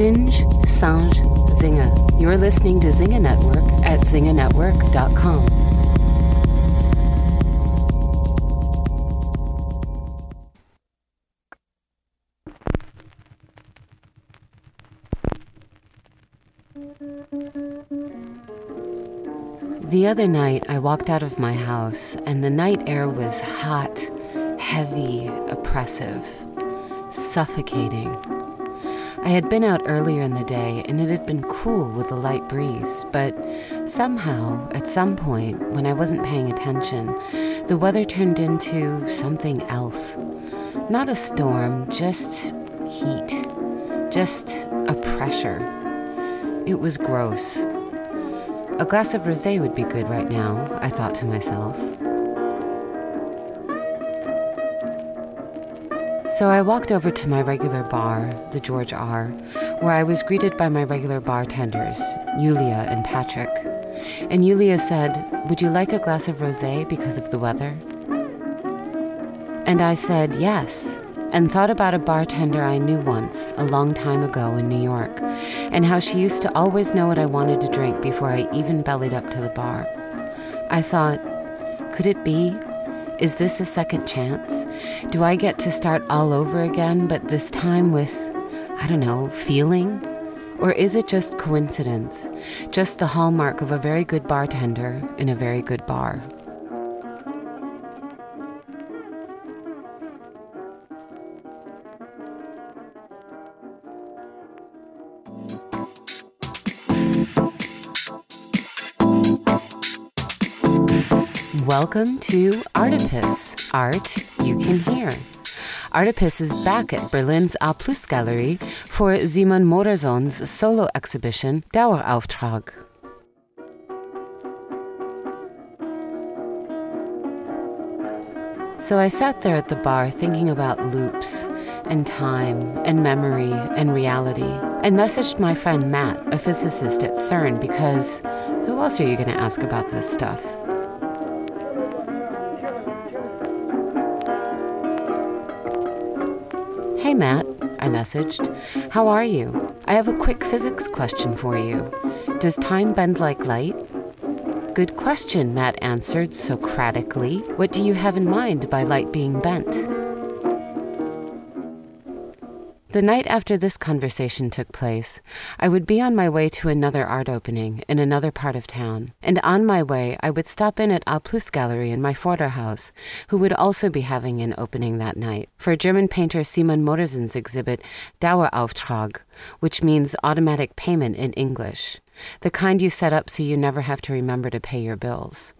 Singe, Sange, Zinga. You're listening to Singe Network at singenetwork.com. The other night, I walked out of my house, and the night air was hot, heavy, oppressive, suffocating. I had been out earlier in the day, and it had been cool with a light breeze, but somehow, at some point, when I wasn't paying attention, the weather turned into something else. Not a storm, just heat, just a pressure. It was gross. A glass of rosé would be good right now, I thought to myself. So I walked over to my regular bar, the George R., where I was greeted by my regular bartenders, Yulia and Patrick. And Yulia said, Would you like a glass of rosé because of the weather? And I said, Yes, and thought about a bartender I knew once, a long time ago in New York, and how she used to always know what I wanted to drink before I even bellied up to the bar. I thought, could it be? Is this a second chance? Do I get to start all over again, but this time with, I don't know, feeling? Or is it just coincidence? Just the hallmark of a very good bartender in a very good bar? Welcome to Artipoeus, Art You Can Hear. Artipoeus is back at Berlin's A Plus Gallery for Simon Modersohn's solo exhibition Dauerauftrag. So I sat there at the bar thinking about loops and time and memory and reality and messaged my friend Matt, a physicist at CERN, because who else are you going to ask about this stuff? Messaged. How are you? I have a quick physics question for you. Does time bend like light? Good question, Matt answered Socratically. What do you have in mind by light being bent? The night after this conversation took place, I would be on my way to another art opening in another part of town, and on my way I would stop in at A Plus Gallery in my Vorderhaus, who would also be having an opening that night, for German painter Simon Modersohn's exhibit Dauerauftrag, which means automatic payment in English, the kind you set up so you never have to remember to pay your bills.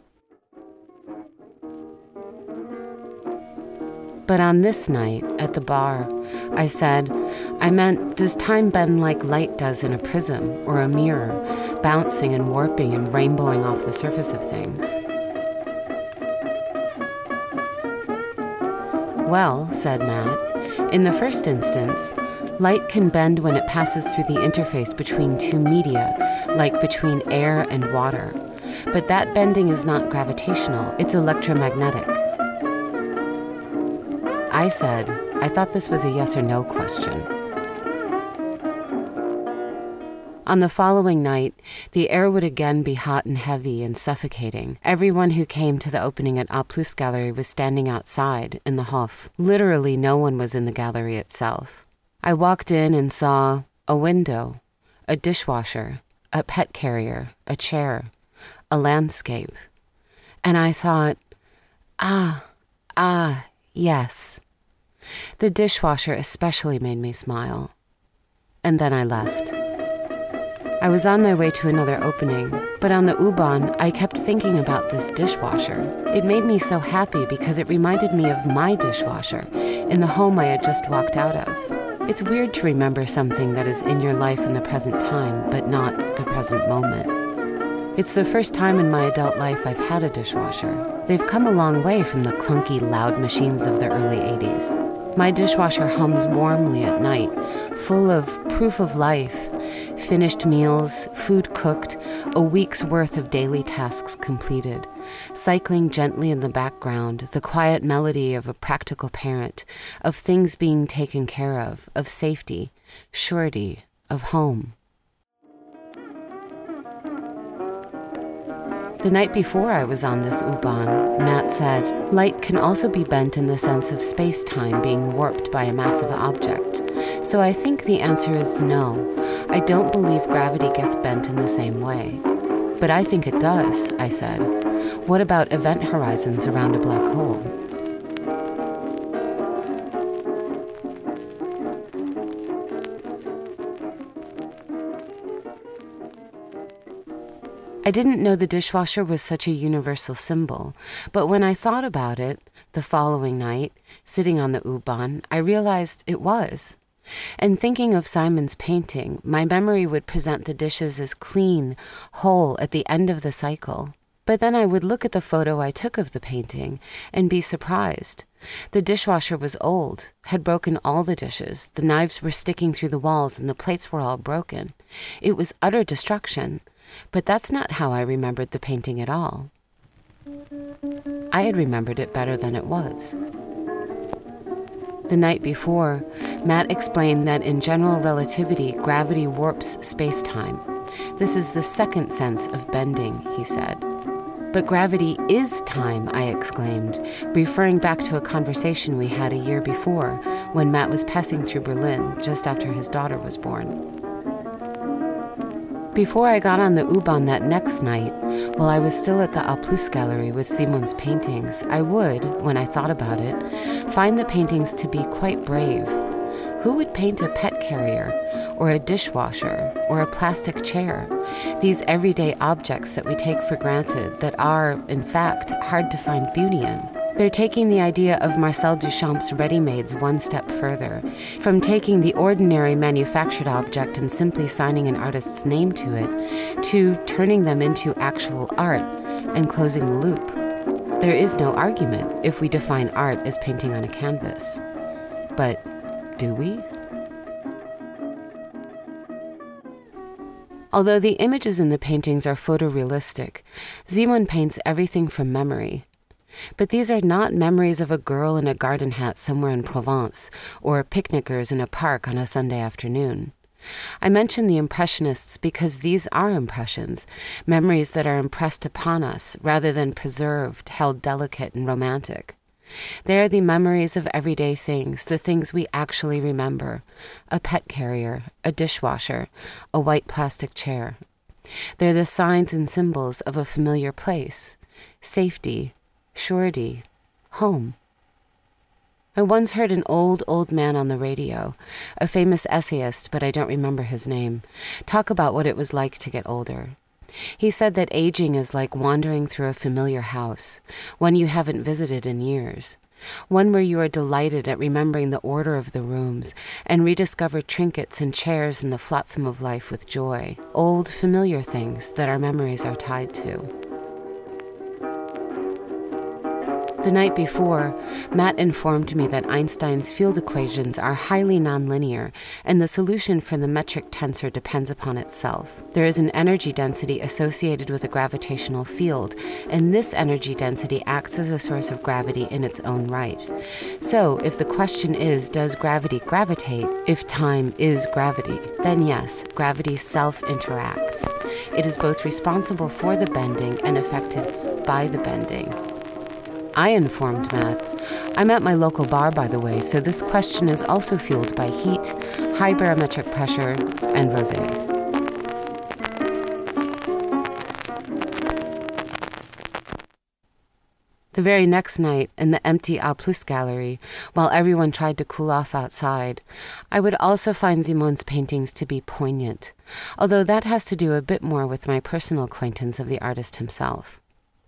But on this night, at the bar, I said, I meant, does time bend like light does in a prism or a mirror, bouncing and warping and rainbowing off the surface of things? Well, said Matt, in the first instance, light can bend when it passes through the interface between two media, like between air and water. But that bending is not gravitational, it's electromagnetic. I said, I thought this was a yes or no question. On the following night, the air would again be hot and heavy and suffocating. Everyone who came to the opening at A Plus Gallery was standing outside in the Hof. Literally, no one was in the gallery itself. I walked in and saw a window, a dishwasher, a pet carrier, a chair, a landscape. And I thought, ah, ah, yes. The dishwasher especially made me smile. And then I left. I was on my way to another opening, but on the U-Bahn, I kept thinking about this dishwasher. It made me so happy because it reminded me of my dishwasher in the home I had just walked out of. It's weird to remember something that is in your life in the present time, but not the present moment. It's the first time in my adult life I've had a dishwasher. They've come a long way from the clunky, loud machines of the early 80s. My dishwasher hums warmly at night, full of proof of life, finished meals, food cooked, a week's worth of daily tasks completed, cycling gently in the background, the quiet melody of a practical parent, of things being taken care of, of safety, surety, of home. The night before I was on this U-Bahn, Matt said, light can also be bent in the sense of space time being warped by a massive object. So I think the answer is no. I don't believe gravity gets bent in the same way. But I think it does, I said. What about event horizons around a black hole? I didn't know the dishwasher was such a universal symbol, but when I thought about it the following night, sitting on the U-Bahn, I realized it was. And thinking of Simon's painting, my memory would present the dishes as clean, whole at the end of the cycle. But then I would look at the photo I took of the painting and be surprised. The dishwasher was old, had broken all the dishes, the knives were sticking through the walls, and the plates were all broken. It was utter destruction. But that's not how I remembered the painting at all. I had remembered it better than it was. The night before, Matt explained that in general relativity, gravity warps space time. This is the second sense of bending, he said. But gravity is time, I exclaimed, referring back to a conversation we had a year before when Matt was passing through Berlin just after his daughter was born. Before I got on the U-Bahn that next night, while I was still at the A Plus Gallery with Simon's paintings, I would, when I thought about it, find the paintings to be quite brave. Who would paint a pet carrier, or a dishwasher, or a plastic chair? These everyday objects that we take for granted that are, in fact, hard to find beauty in. They're taking the idea of Marcel Duchamp's ready-mades one step further, from taking the ordinary manufactured object and simply signing an artist's name to it, to turning them into actual art and closing the loop. There is no argument if we define art as painting on a canvas. But do we? Although the images in the paintings are photorealistic, Simon paints everything from memory. But these are not memories of a girl in a garden hat somewhere in Provence or picnickers in a park on a Sunday afternoon. I mention the Impressionists because these are impressions, memories that are impressed upon us rather than preserved, held delicate and romantic. They are the memories of everyday things, the things we actually remember a pet carrier, a dishwasher, a white plastic chair. They're the signs and symbols of a familiar place safety, surety, home. I once heard an old, old man on the radio, a famous essayist, but I don't remember his name, talk about what it was like to get older. He said that aging is like wandering through a familiar house, one you haven't visited in years, one where you are delighted at remembering the order of the rooms and rediscover trinkets and chairs and the flotsam of life with joy, old, familiar things that our memories are tied to. The night before, Matt informed me that Einstein's field equations are highly nonlinear, and the solution for the metric tensor depends upon itself. There is an energy density associated with a gravitational field, and this energy density acts as a source of gravity in its own right. So, if the question is, does gravity gravitate? If time is gravity, then yes, gravity self interacts. It is both responsible for the bending and affected by the bending. I informed Matt. I'm at my local bar, by the way, so this question is also fueled by heat, high barometric pressure, and rosé. The very next night, in the empty A Plus gallery, while everyone tried to cool off outside, I would also find Simon's paintings to be poignant, although that has to do a bit more with my personal acquaintance of the artist himself.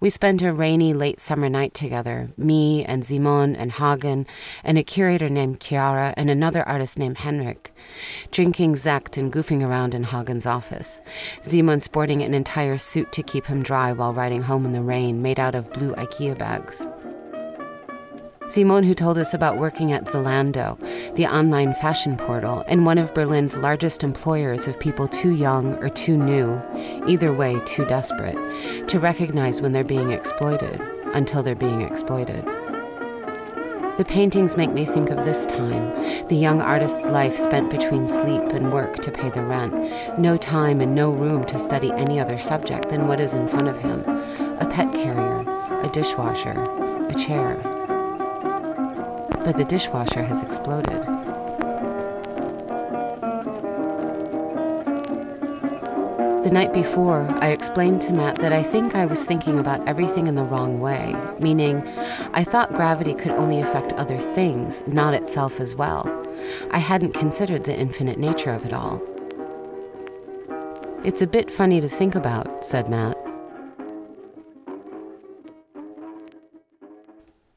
We spent a rainy late summer night together, me and Simon and Hagen, and a curator named Chiara and another artist named Henrik, drinking Sekt and goofing around in Hagen's office. Simon sporting an entire suit to keep him dry while riding home in the rain, made out of blue IKEA bags. Simon, who told us about working at Zalando, the online fashion portal, and one of Berlin's largest employers of people too young or too new, either way, too desperate, to recognize when they're being exploited until they're being exploited. The paintings make me think of this time, the young artist's life spent between sleep and work to pay the rent, no time and no room to study any other subject than what is in front of him a pet carrier, a dishwasher, a chair. But the dishwasher has exploded. The night before, I explained to Matt that I think I was thinking about everything in the wrong way, meaning I thought gravity could only affect other things, not itself as well. I hadn't considered the infinite nature of it all. It's a bit funny to think about, said Matt.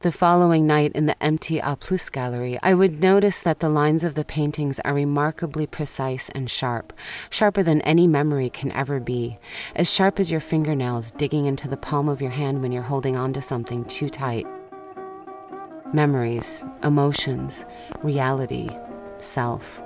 The following night in the empty A Plus gallery, I would notice that the lines of the paintings are remarkably precise and sharp, sharper than any memory can ever be, as sharp as your fingernails digging into the palm of your hand when you're holding on to something too tight. Memories, emotions, reality, self.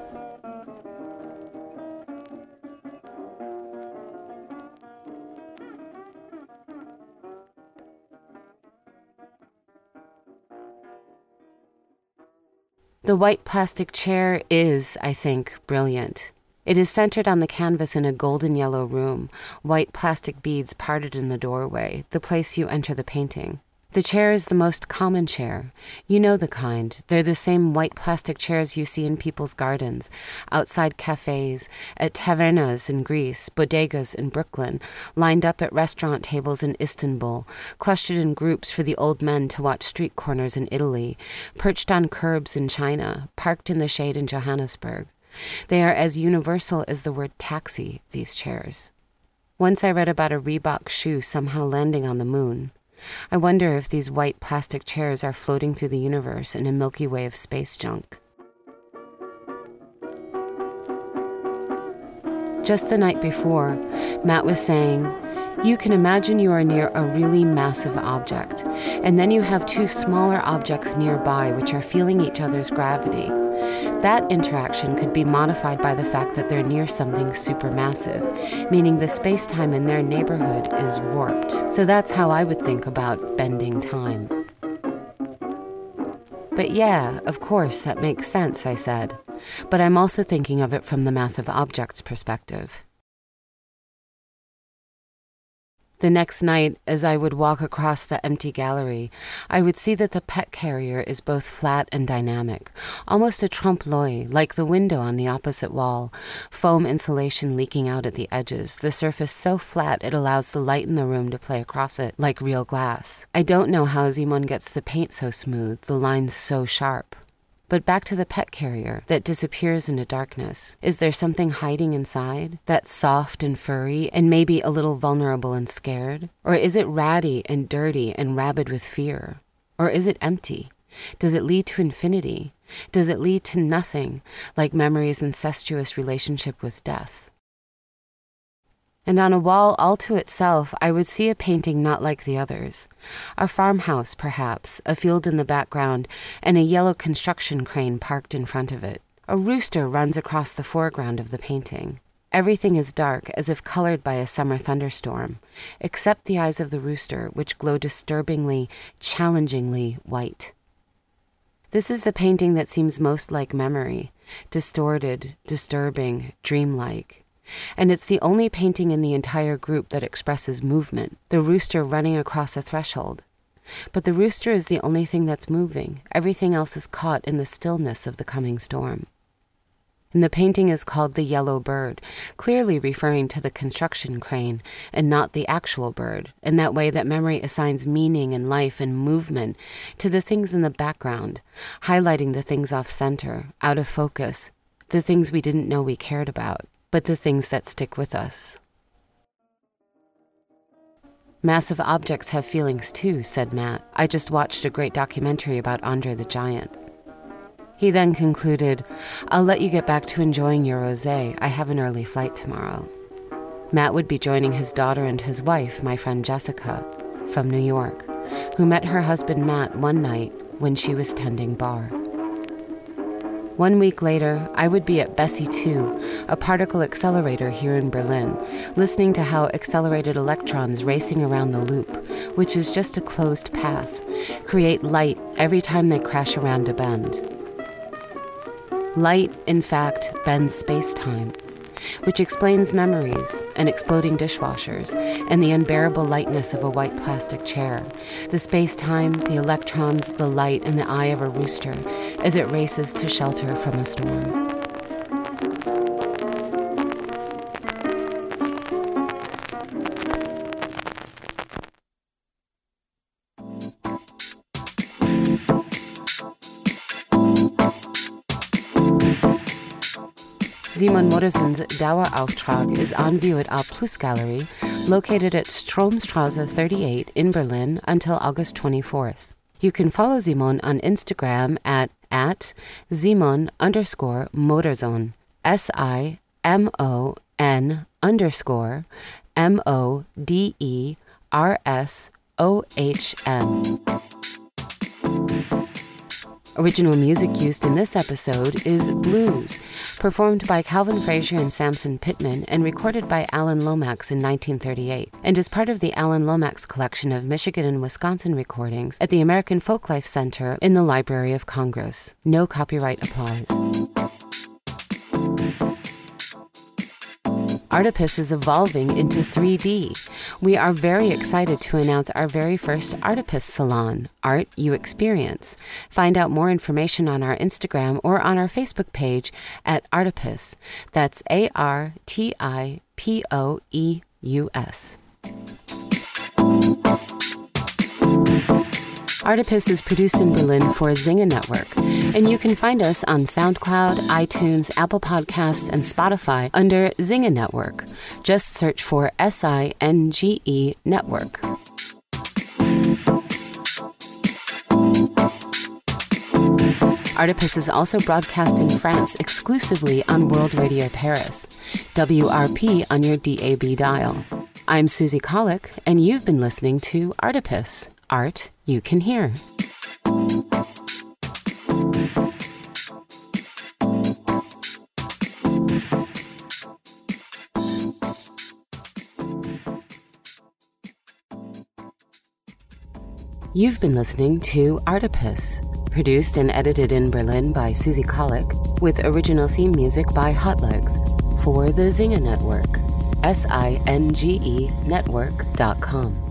The white plastic chair is, I think, brilliant. It is centered on the canvas in a golden yellow room, white plastic beads parted in the doorway, the place you enter the painting. The chair is the most common chair. You know the kind. They're the same white plastic chairs you see in people's gardens, outside cafes, at tavernas in Greece, bodegas in Brooklyn, lined up at restaurant tables in Istanbul, clustered in groups for the old men to watch street corners in Italy, perched on curbs in China, parked in the shade in Johannesburg. They are as universal as the word taxi, these chairs. Once I read about a Reebok shoe somehow landing on the moon. I wonder if these white plastic chairs are floating through the universe in a Milky Way of space junk. Just the night before, Matt was saying, You can imagine you are near a really massive object, and then you have two smaller objects nearby which are feeling each other's gravity. That interaction could be modified by the fact that they're near something supermassive, meaning the space time in their neighborhood is warped. So that's how I would think about bending time. But yeah, of course, that makes sense, I said. But I'm also thinking of it from the massive object's perspective. The next night, as I would walk across the empty gallery, I would see that the pet carrier is both flat and dynamic, almost a trompe l'oeil, like the window on the opposite wall, foam insulation leaking out at the edges, the surface so flat it allows the light in the room to play across it like real glass. I don't know how Simon gets the paint so smooth, the lines so sharp. But back to the pet carrier that disappears into darkness. Is there something hiding inside that's soft and furry and maybe a little vulnerable and scared? Or is it ratty and dirty and rabid with fear? Or is it empty? Does it lead to infinity? Does it lead to nothing, like memory's incestuous relationship with death? And on a wall all to itself I would see a painting not like the others. A farmhouse, perhaps, a field in the background, and a yellow construction crane parked in front of it. A rooster runs across the foreground of the painting. Everything is dark, as if colored by a summer thunderstorm, except the eyes of the rooster, which glow disturbingly, challengingly white. This is the painting that seems most like memory distorted, disturbing, dreamlike. And it's the only painting in the entire group that expresses movement the rooster running across a threshold. But the rooster is the only thing that's moving. Everything else is caught in the stillness of the coming storm. And the painting is called The Yellow Bird, clearly referring to the construction crane and not the actual bird, in that way that memory assigns meaning and life and movement to the things in the background, highlighting the things off center, out of focus, the things we didn't know we cared about but the things that stick with us. Massive objects have feelings too, said Matt. I just watched a great documentary about Andre the Giant. He then concluded, I'll let you get back to enjoying your rose. I have an early flight tomorrow. Matt would be joining his daughter and his wife, my friend Jessica, from New York, who met her husband Matt one night when she was tending bar. One week later, I would be at BESSY 2, a particle accelerator here in Berlin, listening to how accelerated electrons racing around the loop, which is just a closed path, create light every time they crash around a bend. Light, in fact, bends space time, which explains memories and exploding dishwashers and the unbearable lightness of a white plastic chair, the space time, the electrons, the light, and the eye of a rooster as it races to shelter from a storm. Simon Modersohn's Dauerauftrag is on view at A Plus Gallery, located at Stromstrasse 38 in Berlin until August 24th. You can follow Simon on Instagram at, at Simon underscore Modersohn, S I M O N underscore M O D E R S O H N. Original music used in this episode is Blues, performed by Calvin Frazier and Samson Pittman and recorded by Alan Lomax in 1938, and is part of the Alan Lomax collection of Michigan and Wisconsin recordings at the American Folklife Center in the Library of Congress. No copyright applies. Artipoeus is evolving into 3D. We are very excited to announce our very first Artipoeus Salon, Art You Experience. Find out more information on our Instagram or on our Facebook page at Artipoeus. That's A R T I P O E U S. Artipoeus is produced in Berlin for Singe Network, and you can find us on SoundCloud, iTunes, Apple Podcasts, and Spotify under Singe Network. Just search for S I N G E Network. Artipoeus is also broadcast in France exclusively on World Radio Paris, WRP on your DAB dial. I'm Susie Kahlich, and you've been listening to Artipoeus art you can hear. You've been listening to Artipoeus, produced and edited in Berlin by Susie Kahlich, with original theme music by Hotlegs for the Singe Network, S I N G E network.com.